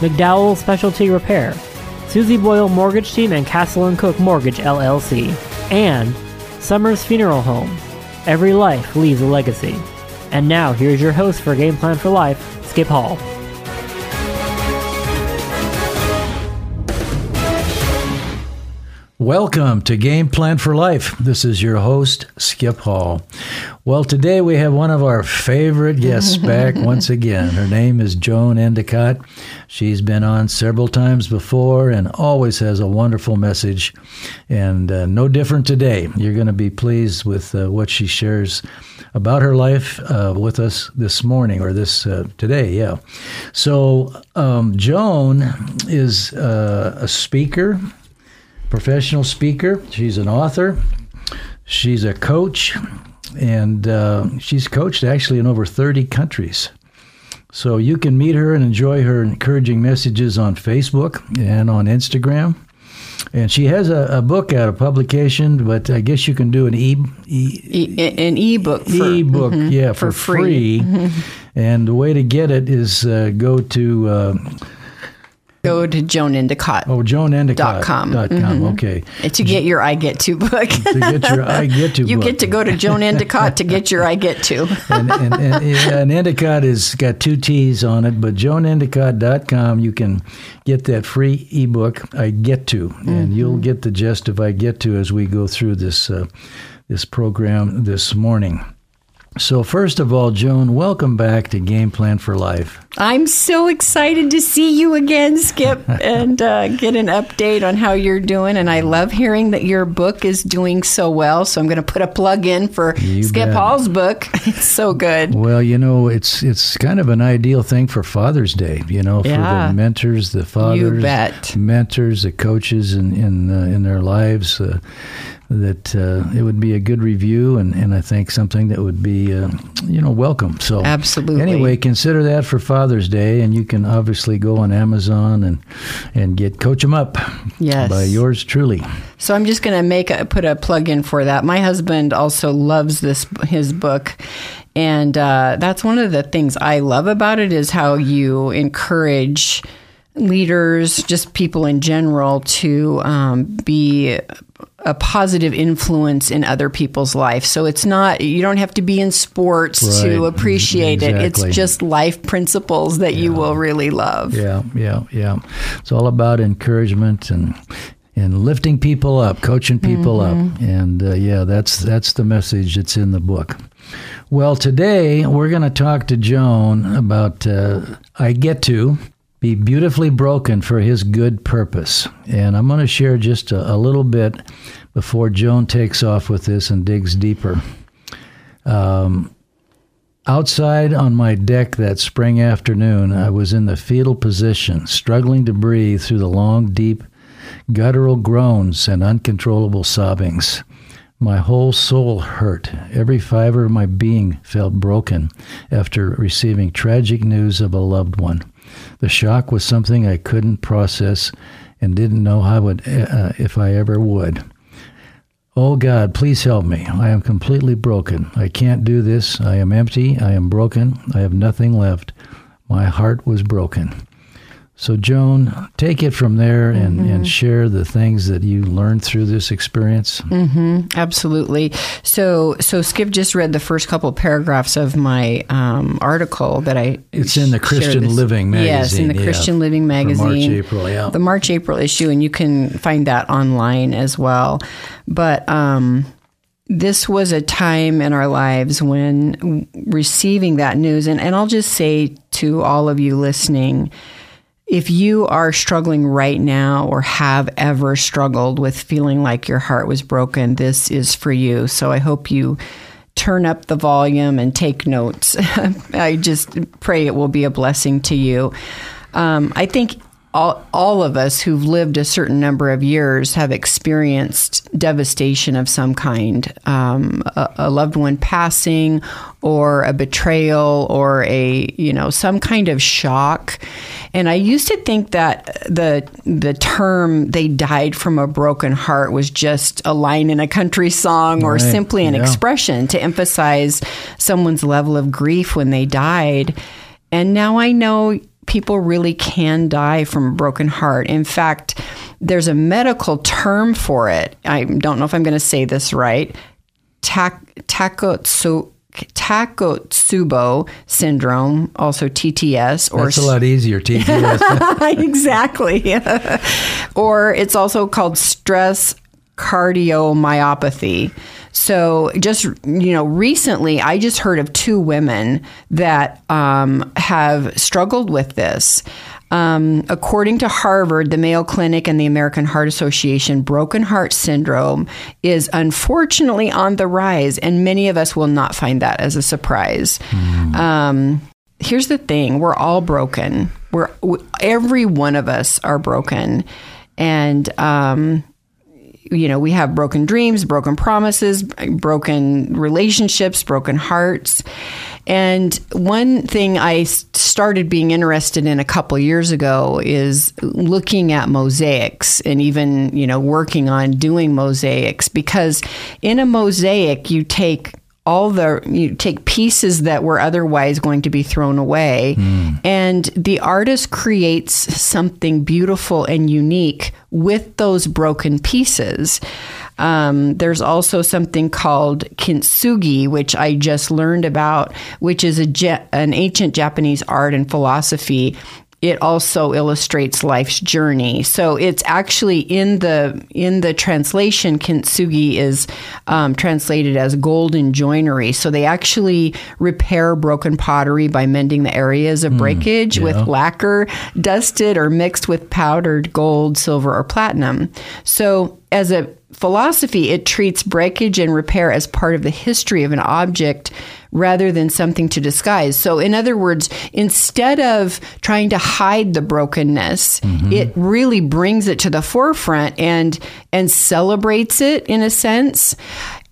McDowell Specialty Repair, Susie Boyle Mortgage Team and Castle Cooke Mortgage LLC, and Summers Funeral Home. Every life leaves a legacy. And now here's your host for Game Plan for Life, Skip Hall. Welcome to Game Plan for Life. This is your host, Skip Hall. Well, today we have one of our favorite guests back once again. Her name is Joan Endicott. She's been on several times before and always has a wonderful message, and uh, no different today. You're going to be pleased with uh, what she shares about her life uh, with us this morning or this uh, today. Yeah. So, um, Joan is uh, a speaker professional speaker. She's an author. She's a coach, and uh, she's coached actually in over 30 countries. So you can meet her and enjoy her encouraging messages on Facebook and on Instagram. And she has a, a book out, a publication, but I guess you can do an e, e, e an ebook for, ebook, mm-hmm, yeah, for, for free. free. Mm-hmm. And the way to get it is uh, go to uh, Go to Joan Endicott. Oh, joanendicott.com. com. Mm-hmm. Okay. To get your I Get To book. to get your I Get To You book. get to go to Joan Endicott to get your I Get To. and, and, and, and Endicott has got two T's on it, but joanendicott.com, you can get that free ebook, I Get To, and mm-hmm. you'll get the gist of I Get To as we go through this, uh, this program this morning. So, first of all, Joan, welcome back to Game Plan for Life. I'm so excited to see you again, Skip, and uh, get an update on how you're doing. And I love hearing that your book is doing so well. So, I'm going to put a plug in for you Skip bet. Hall's book. It's so good. Well, you know, it's it's kind of an ideal thing for Father's Day, you know, for yeah. the mentors, the fathers, mentors, the coaches in, in, uh, in their lives. Uh, that uh, it would be a good review and, and I think something that would be uh, you know welcome. So absolutely. Anyway, consider that for Father's Day, and you can obviously go on Amazon and and get Coach 'em Up. Yes. By yours truly. So I'm just going to make a, put a plug in for that. My husband also loves this his book. And uh, that's one of the things I love about it is how you encourage leaders, just people in general, to um, be a positive influence in other people's life. So it's not you don't have to be in sports right. to appreciate exactly. it. It's just life principles that yeah. you will really love. Yeah, yeah, yeah. It's all about encouragement and and lifting people up, coaching people mm-hmm. up. And uh, yeah, that's that's the message that's in the book. Well, today we're going to talk to Joan about uh, I get to be beautifully broken for his good purpose. And I'm going to share just a, a, little bit before Joan takes off with this and digs deeper. Um, outside on my deck that spring afternoon, I was in the fetal position, struggling to breathe through the long, deep, guttural groans and uncontrollable sobbings. My whole soul hurt. Every fiber of my being felt broken after receiving tragic news of a loved one. The shock was something I couldn't process and didn't know how would, uh, if I ever would. Oh God, please help me. I am completely broken. I can't do this. I am empty. I am broken. I have nothing left. My heart was broken. So, Joan, take it from there and, mm-hmm. and share the things that you learned through this experience. Mm-hmm. Absolutely. So, so Skip just read the first couple of paragraphs of my um, article that I. It's in the Christian Living magazine. Yes, in the yeah, Christian Living magazine. March, April, yeah. The March, April issue, and you can find that online as well. But um, this was a time in our lives when receiving that news, and, and I'll just say to all of you listening, if you are struggling right now or have ever struggled with feeling like your heart was broken, this is for you. So I hope you turn up the volume and take notes. I just pray it will be a blessing to you. um, I think all, all of us who've lived a certain number of years have experienced devastation of some kind um, a, a, loved one passing or a betrayal or a you know some kind of shock and i used to think that the the term they died from a broken heart was just a line in a country song or right. simply an yeah. expression to emphasize someone's level of grief when they died and now i know people really can die from a broken heart. In fact, there's a medical term for it. I don't know if I'm going to say this right. Tak- takotsu, Takotsubo syndrome, also TTS, or that's a lot easier. TTS, exactly. or it's also called stress cardiomyopathy. So, just you know, recently I just heard of two women that um, have struggled with this. Um, according to Harvard, the Mayo Clinic, and the American Heart Association, broken heart syndrome is unfortunately on the rise, and many of us will not find that as a surprise. Mm. Um, here's the thing: we're all broken. We're every one of us are broken, and um, you know, we have broken dreams, broken promises, broken relationships, broken hearts. And one thing I started being interested in a couple years ago is looking at mosaics and even, you know, working on doing mosaics because in a mosaic, you take all the you take pieces that were otherwise going to be thrown away mm. and the artist creates something beautiful and unique with those broken pieces um, there's also something called kintsugi, which I just learned about, which is a an ancient Japanese art and philosophy it also illustrates life's journey. So it's actually in the in the translation, kintsugi is um, translated as golden joinery. So they actually repair broken pottery by mending the areas of hmm, breakage mm, yeah. with lacquer, dusted or mixed with powdered gold, silver, or platinum. So as a philosophy, it treats breakage and repair as part of the history of an object rather than something to disguise. So, in other words, instead of trying to hide the brokenness, mm-hmm. it really brings it to the forefront and and celebrates it in a sense.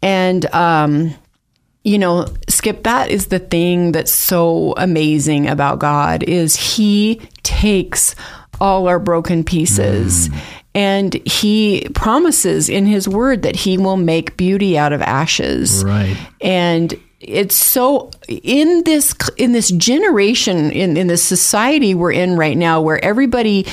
And um, you know, Skip, that is the thing that's so amazing about God is He takes all our broken pieces. Mm. And he promises in his word that he will make beauty out of ashes. Right. And it's so in this in this generation in in this society we're in right now where everybody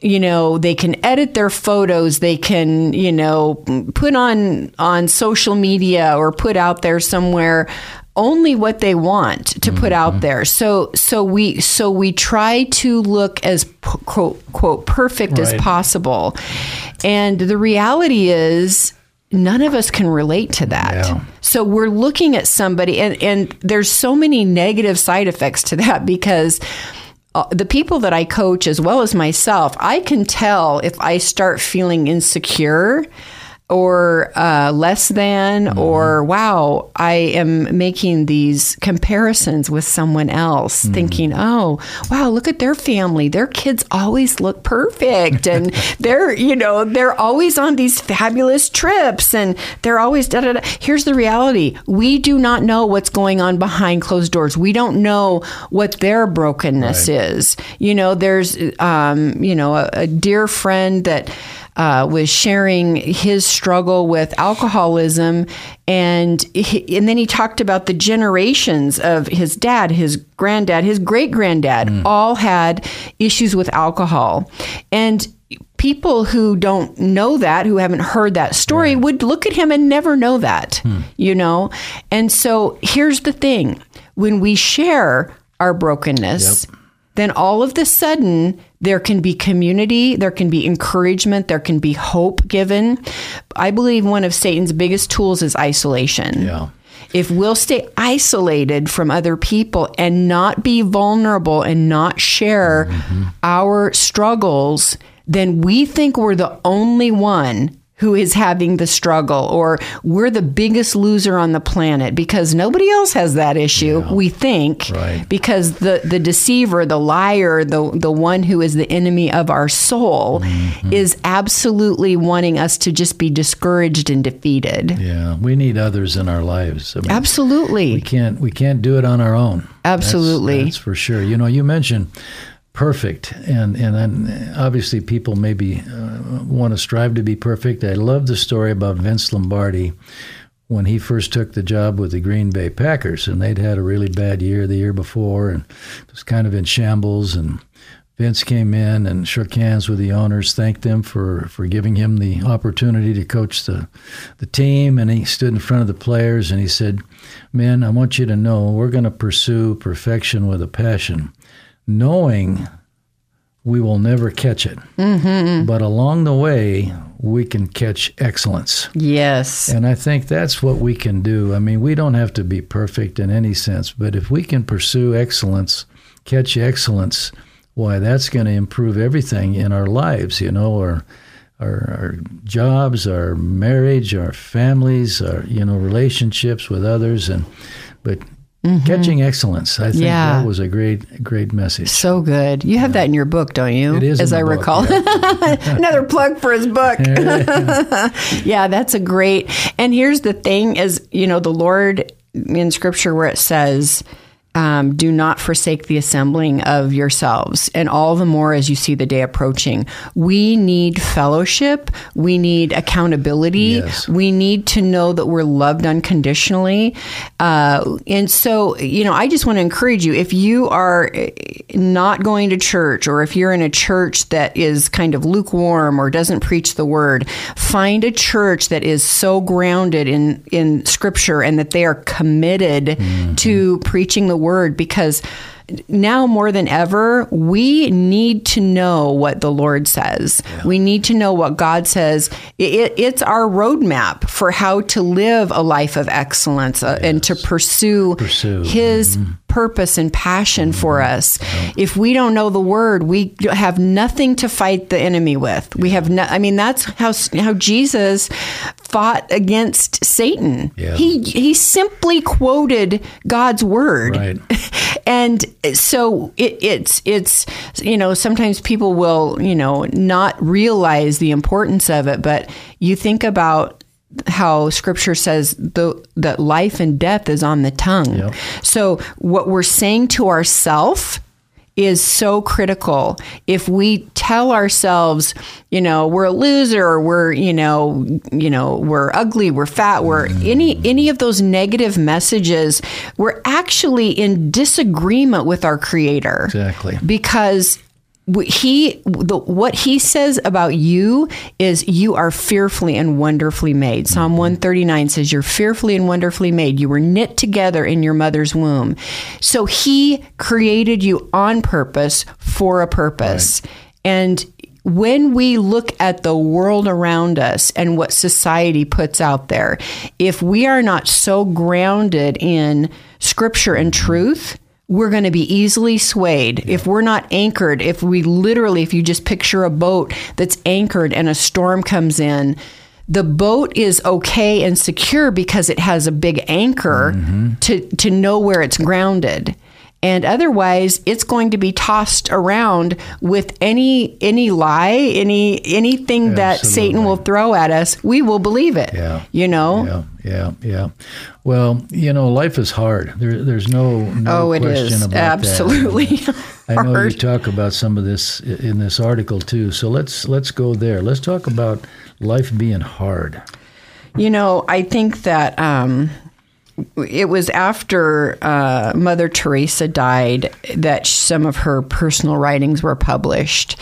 you know they can edit their photos they can you know put on on social media or put out there somewhere only what they want to mm-hmm. put out there so so we so we try to look as quote quote perfect right. as possible and the reality is none of us can relate to that. Yeah. So we're looking at somebody, and, and there's so many negative side effects to that because uh, the people that I coach, as well as myself, I can tell if I start feeling insecure or uh, less than, mm-hmm. or wow, I am making these comparisons with someone else, mm-hmm. thinking, oh, wow, look at their family. Their kids always look perfect. And they're, you know, they're always on these fabulous trips and they're always da da da. Here's the reality we do not know what's going on behind closed doors. We don't know what their brokenness right. is. You know, there's, um, you know, a, a dear friend that, uh, was sharing his struggle with alcoholism, and he, and then he talked about the generations of his dad, his granddad, his great granddad, mm. all had issues with alcohol, and people who don't know that, who haven't heard that story, right. would look at him and never know that, hmm. you know? And so here's the thing when we share our brokenness, yep. then all of the sudden there can be community, there can be encouragement, there can be hope given. I believe one of Satan's biggest tools is isolation. Yeah. If we'll stay isolated from other people and not be vulnerable and not share mm-hmm. our struggles, then we think we're the only one who is having the struggle, or we're the biggest loser on the planet because nobody else has that issue, we think. Right. Because the, the deceiver, the liar, the, the one who is the enemy of our soul Mm-hmm. is absolutely wanting us to just be discouraged and defeated. Yeah, we need others in our lives. I mean, Absolutely. we can't we can't do it on our own. That's- Absolutely. that's, for sure. You know, you mentioned perfect, and and then obviously people maybe uh, want to strive to be perfect. I love the story about Vince Lombardi when he first took the job with the Green Bay Packers, and they'd had a really bad year the year before, and was kind of in shambles and. Vince came in and shook hands with the owners, thanked them for, for giving him the opportunity to coach the, the team. And he stood in front of the players and he said, Men, I want you to know we're going to pursue perfection with a passion, knowing we will never catch it. Mm-hmm. But along the way, we can catch excellence. Yes. And I think that's what we can do. I mean, we don't have to be perfect in any sense, but if we can pursue excellence, catch excellence, why, that's going to improve everything in our lives, you know, our, our, our jobs, our marriage, our families, our, you know, relationships with others. And, but Mm-hmm. catching excellence, I think Yeah. that was a great, great message. So good. You have that in your book, don't you? It is as I book, recall. Another plug for his book. yeah, that's a great. And here's the thing: is you know the Lord in Scripture where it says. Um, do not forsake the assembling of yourselves, and all the more as you see the day approaching. We need fellowship. We need accountability. Yes. We need to know that we're loved unconditionally. Uh, and so, you know, I just want to encourage you if you are not going to church or if you're in a church that is kind of lukewarm or doesn't preach the word, find a church that is so grounded in, in scripture and that they are committed to preaching the word because now more than ever, we need to know what the Lord says. We need to know what God says. It, it- it's our roadmap for how to live a life of excellence uh, and to pursue, Pursue. His purpose and passion for us. If we don't know the Word, we have nothing to fight the enemy with. We have no. I mean, that's how how Jesus fought against Satan. Yeah. He he simply quoted God's word Right. and so it, it's it's you know sometimes people will you know not realize the importance of it but you think about how scripture says the, that life and death is on the tongue Yep. so what we're saying to ourselves is so critical. If we tell ourselves, you know, we're a loser, or we're, you know, you know, we're ugly, we're fat, we're any any of those negative messages, we're actually in disagreement with our creator. Exactly. Because he the, what he says about you is you are fearfully and wonderfully made. Psalm mm-hmm. 139 says you're fearfully and wonderfully made. You were knit together in your mother's womb. So he created you on purpose for a purpose. And when we look at the world around us and what society puts out there, if we are not so grounded in scripture and mm-hmm. truth, we're going to be easily swayed. If we're not anchored, if we literally, if you just picture a boat that's anchored and a storm comes in, the boat is okay and secure because it has a big anchor mm-hmm. to, to know where it's grounded and otherwise it's going to be tossed around with any any lie any anything that satan will throw at us we will believe it Yeah. you know Yeah, yeah, yeah. Well, you know, life is hard. There, there's no, no oh it question is about absolutely that. I know you talk about some of this in this article too. So let's let's go there. Let's talk about life being hard. You know, I think that um, it was after uh, Mother Teresa died that some of her personal writings were published.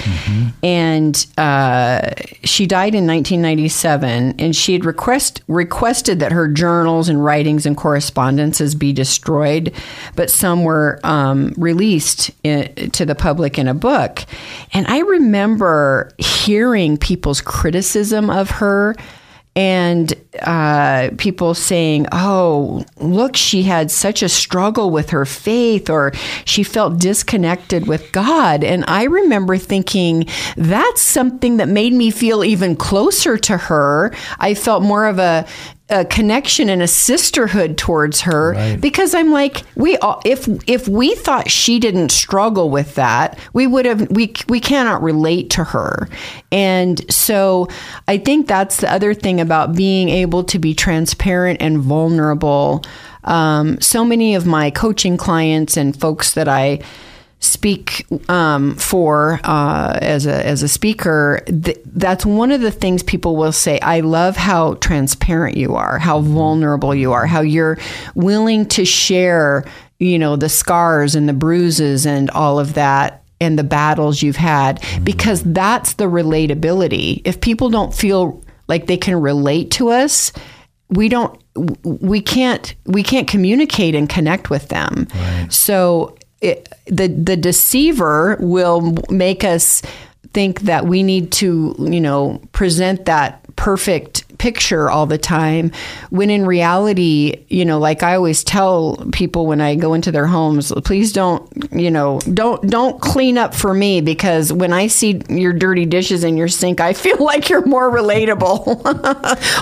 And uh, she died in 1997, and she had request, requested that her journals and writings and correspondences be destroyed, but some were um, released in, to the public in a book. And I remember hearing people's criticism of her and uh, people saying, "Oh, look, she had such a struggle with her faith, or she felt disconnected with God." And I remember thinking that's something that made me feel even closer to her. I felt more of a a connection and a sisterhood towards her Right. because I'm like we all if if we thought she didn't struggle with that we would have we we cannot relate to her and so I think that's the other thing about being able to be transparent and vulnerable um, so many of my coaching clients and folks that I speak um, for uh, as a as a speaker, th- that's one of the things people will say. I love how transparent you are, how vulnerable you are, how you're willing to share, you know, the scars and the bruises and all of that. And the battles you've had, because that's the relatability. If people don't feel like they can relate to us, we don't we can't we can't communicate and connect with them so it, the the deceiver will make us think that we need to you know present that perfect picture all the time when in reality you know like i always tell people when i go into their homes please don't you know don't don't clean up for me because when i see your dirty dishes in your sink i feel like you're more relatable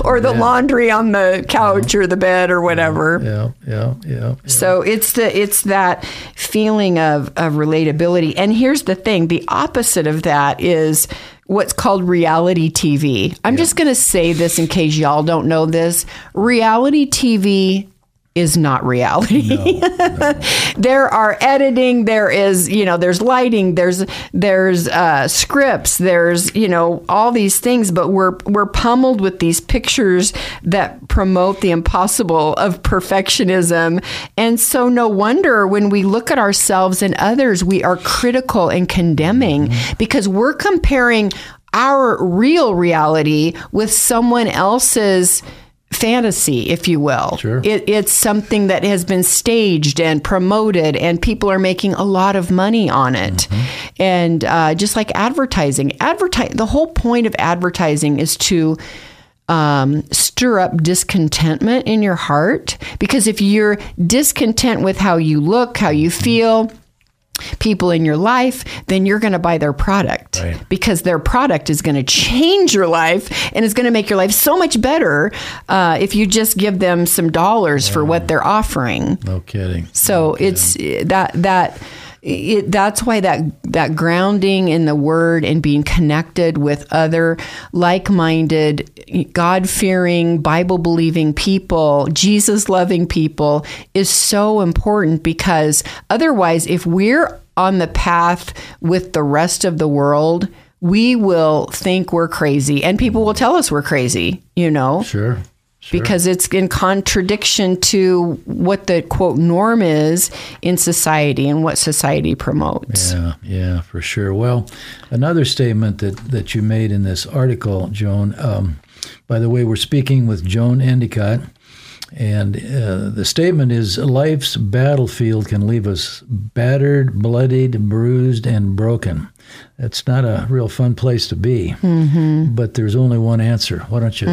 or the laundry on the couch or the bed or whatever Yeah, yeah, yeah. yeah. so it's the it's that feeling of of relatability. And here's the thing: the opposite of that is what's called reality TV. I'm just going to say this in case y'all don't know this. Reality TV is not reality. there are editing, there is, you know, there's lighting, there's there's uh, scripts, there's, you know, all these things, but we're we're pummeled with these pictures that promote the impossible of perfectionism. And so no wonder when we look at ourselves and others, we are critical and condemning because we're comparing our real reality with someone else's fantasy, if you will. Sure. It, it's something that has been staged and promoted, and people are making a lot of money on it. And uh, just like advertising, advertise. The whole point of advertising is to um, stir up discontentment in your heart. Because if you're discontent with how you look, how you feel, people in your life, then you're going to buy their product Right. because their product is going to change your life and is going to make your life so much better uh, if you just give them some dollars for what they're offering. No kidding. So it's that that it, that's why that that grounding in the word and being connected with other like-minded god-fearing bible-believing people jesus-loving people is so important because otherwise if we're on the path with the rest of the world we will think we're crazy and people will tell us we're crazy you know Sure. Sure. because it's in contradiction to what the quote norm is in society and what society promotes. Yeah, yeah, for sure. Well, another statement that, that you made in this article, Joan. Um, by the way, we're speaking with Joan Endicott, and uh, the statement is: "Life's battlefield can leave us battered, bloodied, bruised, and broken." That's not a real fun place to be. Mm-hmm. But there's only one answer. Why don't you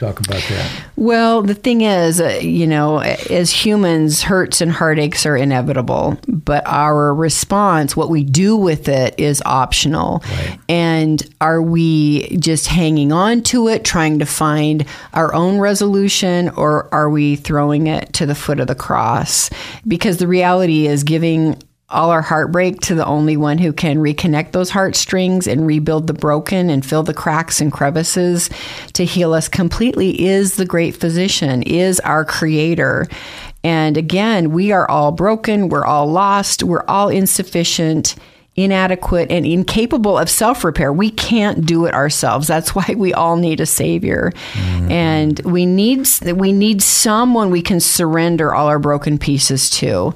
talk about that? Well, the thing is, uh, you know, as humans, hurts and heartaches are inevitable, but our response, what we do with it, is optional. And are we just hanging on to it, trying to find our own resolution, or are we throwing it to the foot of the cross? Because the reality is, giving all our heartbreak to the only one who can reconnect those heartstrings and rebuild the broken and fill the cracks and crevices to heal us completely is the great physician, is our creator. And again, we are all broken, we're all lost, we're all insufficient. Inadequate and incapable of self repair. We can't do it ourselves. That's why we all need a savior, mm-hmm. and we need we need someone we can surrender all our broken pieces to.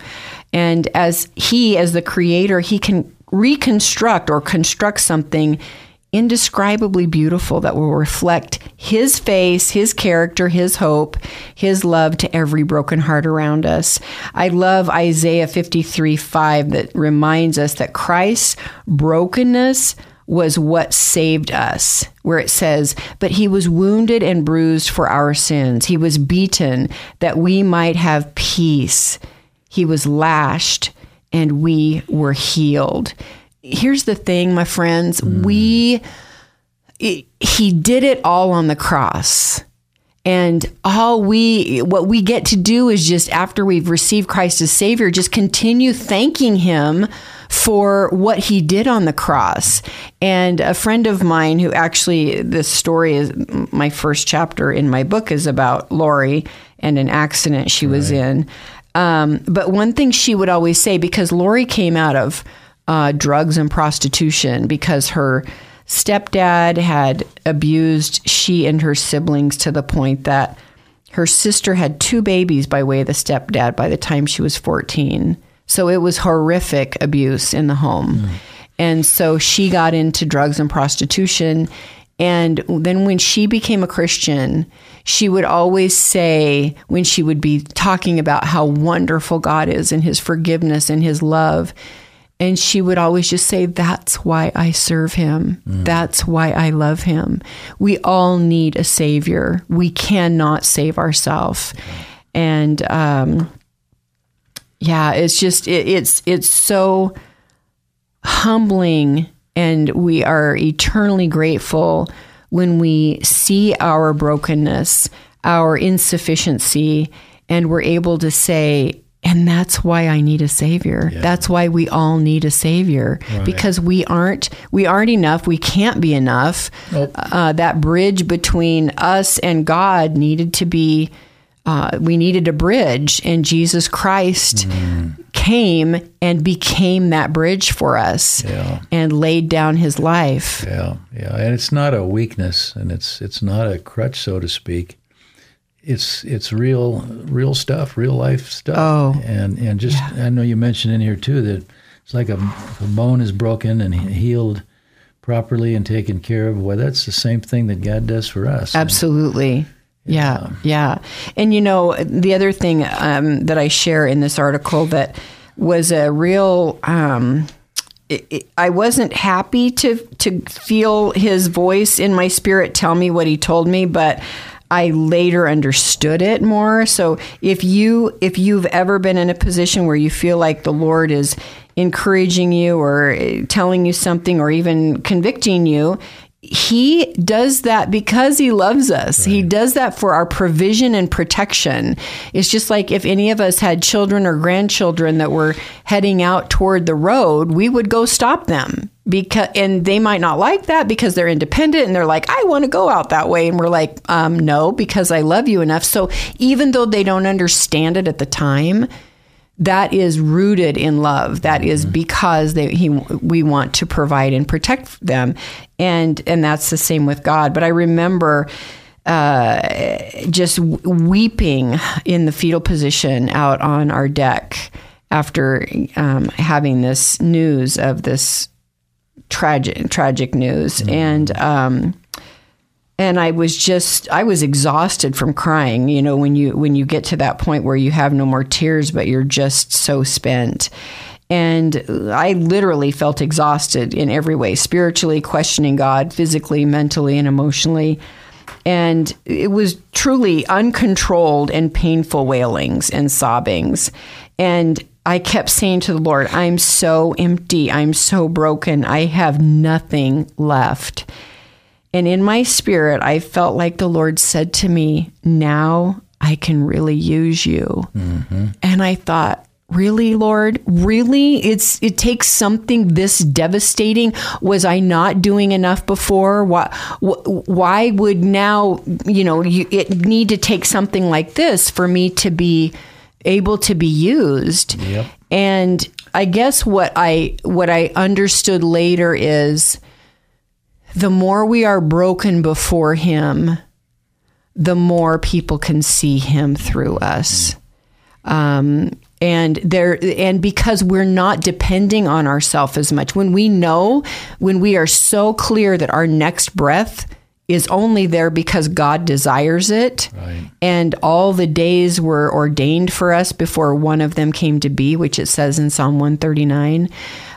And as he, as the creator, he can reconstruct or construct something indescribably beautiful that will reflect his face, his character, his hope, his love to every broken heart around us. I love Isaiah 53 5 that reminds us that Christ's brokenness was what saved us, where it says, But he was wounded and bruised for our sins. He was beaten that we might have peace. He was lashed and we were healed. Here's the thing, my friends. Hmm. We, it, he did it all on the cross. And all we, what we get to do is just after we've received Christ as Savior, just continue thanking Him for what He did on the cross. And a friend of mine who actually, this story is my first chapter in my book is about Lori and an accident she was in. Um, but one thing she would always say, because Lori came out of uh, drugs and prostitution because her stepdad had abused she and her siblings to the point that her sister had two babies by way of the stepdad by the time she was 14. So it was horrific abuse in the home. And so she got into drugs and prostitution. And then when she became a Christian, she would always say, when she would be talking about how wonderful God is and his forgiveness and his love, and she would always just say, That's why I serve him. That's why I love him. We all need a savior. We cannot save ourselves. And um, yeah, it's just, it, it's, it's so humbling and we are eternally grateful when we see our brokenness, our insufficiency, and we're able to say, and that's why I need a savior. That's why we all need a savior because we aren't we aren't enough. We can't be enough. Uh, that bridge between us and God needed to be. Uh, we needed a bridge, and Jesus Christ came and became that bridge for us, Yeah. and laid down His life. Yeah, yeah, and it's not a weakness, and it's it's not a crutch, so to speak. It's it's real real stuff, real life stuff. Oh. and and just I know you mentioned in here too that it's like a, a bone is broken and healed properly and taken care of. Well, that's the same thing that God does for us. Absolutely. Yeah, yeah. And you know, the other thing um, that I share in this article that was a real. Um, it, it, I wasn't happy to to feel his voice in my spirit tell me what he told me, but I later understood it more. So if you if you've ever been in a position where you feel like the Lord is encouraging you or eh, telling you something or even convicting you, he does that because he loves us. He does that for our provision and protection. It's just like if any of us had children or grandchildren that were heading out toward the road, we would go stop them because and they might not like that because they're independent and they're like I want to go out that way and we're like um no because I love you enough. So even though they don't understand it at the time, that is rooted in love. That is because they he we want to provide and protect them. And and that's the same with god. But i remember uh, just weeping in the fetal position out on our deck after um, having this news of this tragic tragic news. And um, and I was just I was exhausted from crying. You know, when you when you get to that point where you have no more tears, but you're just so spent. And I literally felt exhausted in every way, spiritually, questioning God, physically, mentally, and emotionally. And it was truly uncontrolled and painful wailings and sobbings. And I kept saying to the Lord, I'm so empty. I'm so broken. I have nothing left. And in my spirit, I felt like the Lord said to me, Now I can really use you. Mm-hmm. And I thought, Really, Lord? Really? It's it takes something this devastating. Was I not doing enough before? Why, why would now, you know, you, it need to take something like this for me to be able to be used? Yep. And I guess what I what I understood later is the more we are broken before him, the more people can see him through us. Um, and there and because we're not depending on ourselves as much when we know when we are so clear that our next breath is only there because God desires it Right. and all the days were ordained for us before one of them came to be which it says in Psalm 139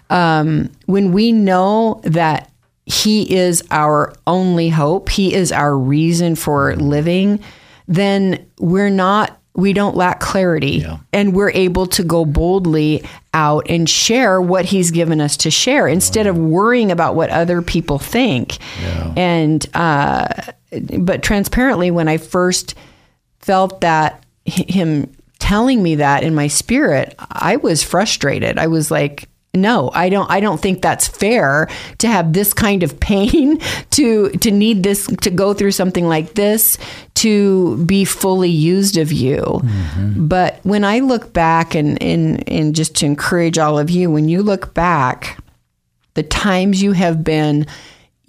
um, when we know that He is our only hope, He is our reason for living, then we're not. We don't lack clarity Yeah. and we're able to go boldly out and share what he's given us to share instead of worrying about what other people think. And, uh, but transparently, when I first felt that him telling me that in my spirit, I was frustrated. I was like, no, I don't I don't think that's fair to have this kind of pain to to need this to go through something like this to be fully used of you. Mm-hmm. But when I look back and, and and just to encourage all of you, when you look back, the times you have been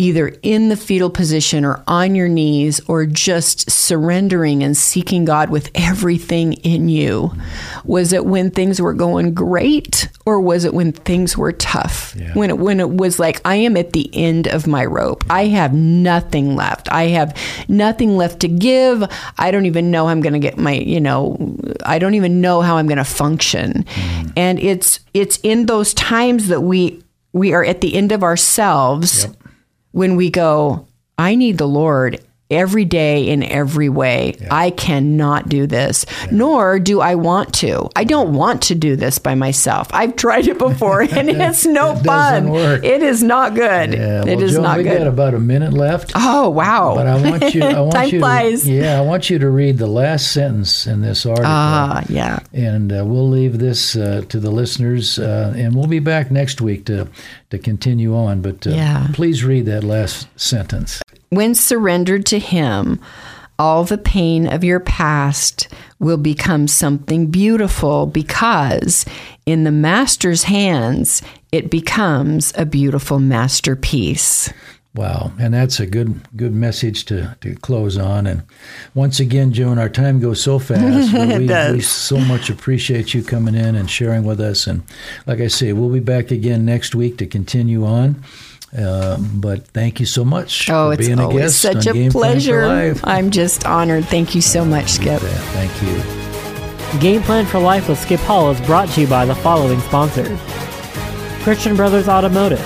either in the fetal position or on your knees or just surrendering and seeking God with everything in you? Was it when things were going great or was it when things were tough? When it when it was like I am at the end of my rope. I have nothing left. I have nothing left to give. I don't even know I'm going to get my, you know, I don't even know how I'm going to function. Mm-hmm. And it's it's in those times that we we are at the end of ourselves when we go, I need the Lord every day in every way. I cannot do this, nor do I want to. I don't want to do this by myself. I've tried it before and it's no It fun. work. It is not good. Yeah, it well, is Joan, not we got about a minute left. Oh, wow. But I want you. I want Time you. flies. To, yeah, I want you to read the last sentence in this article. Ah, yeah. and uh, we'll leave this uh, to the listeners, uh, and we'll be back next week to to continue on. But uh, Yeah. please read that last sentence. When surrendered to Him, all the pain of your past will become something beautiful because in the Master's hands, it becomes a beautiful masterpiece. Wow, and that's a good good message to, to close on. And once again, Joan, our time goes so fast. we, we so much appreciate you coming in and sharing with us. And like I say, we'll be back again next week to continue on. Uh, but thank you so much Oh, for it's being a always guest such on a Game Plan for pleasure. Life. I'm just honored. Thank you so much, Skip. Yeah, Thank you. Game Plan for Life with Skip Hall is brought to you by the following sponsors Christian Brothers Automotive,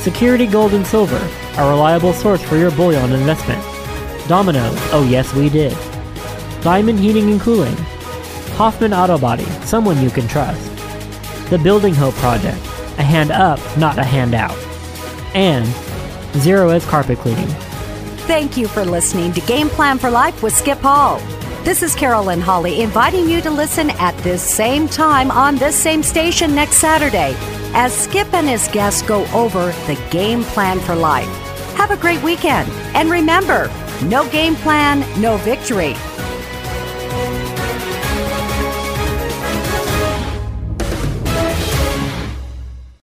Security Gold and Silver, a reliable source for your bullion investment. Domino's, oh yes, we did. Diamond Heating and Cooling, Hoffman Auto Body, someone you can trust. The Building Hope Project, a hand up, not a handout. And Zerorez Carpet Cleaning. Thank you for listening to Game Plan for Life with Skip Hall. This is Carolyn Holly inviting you to listen at this same time on this same station next Saturday as Skip and his guests go over the game plan for life. Have a great weekend. And remember, no game plan, no victory.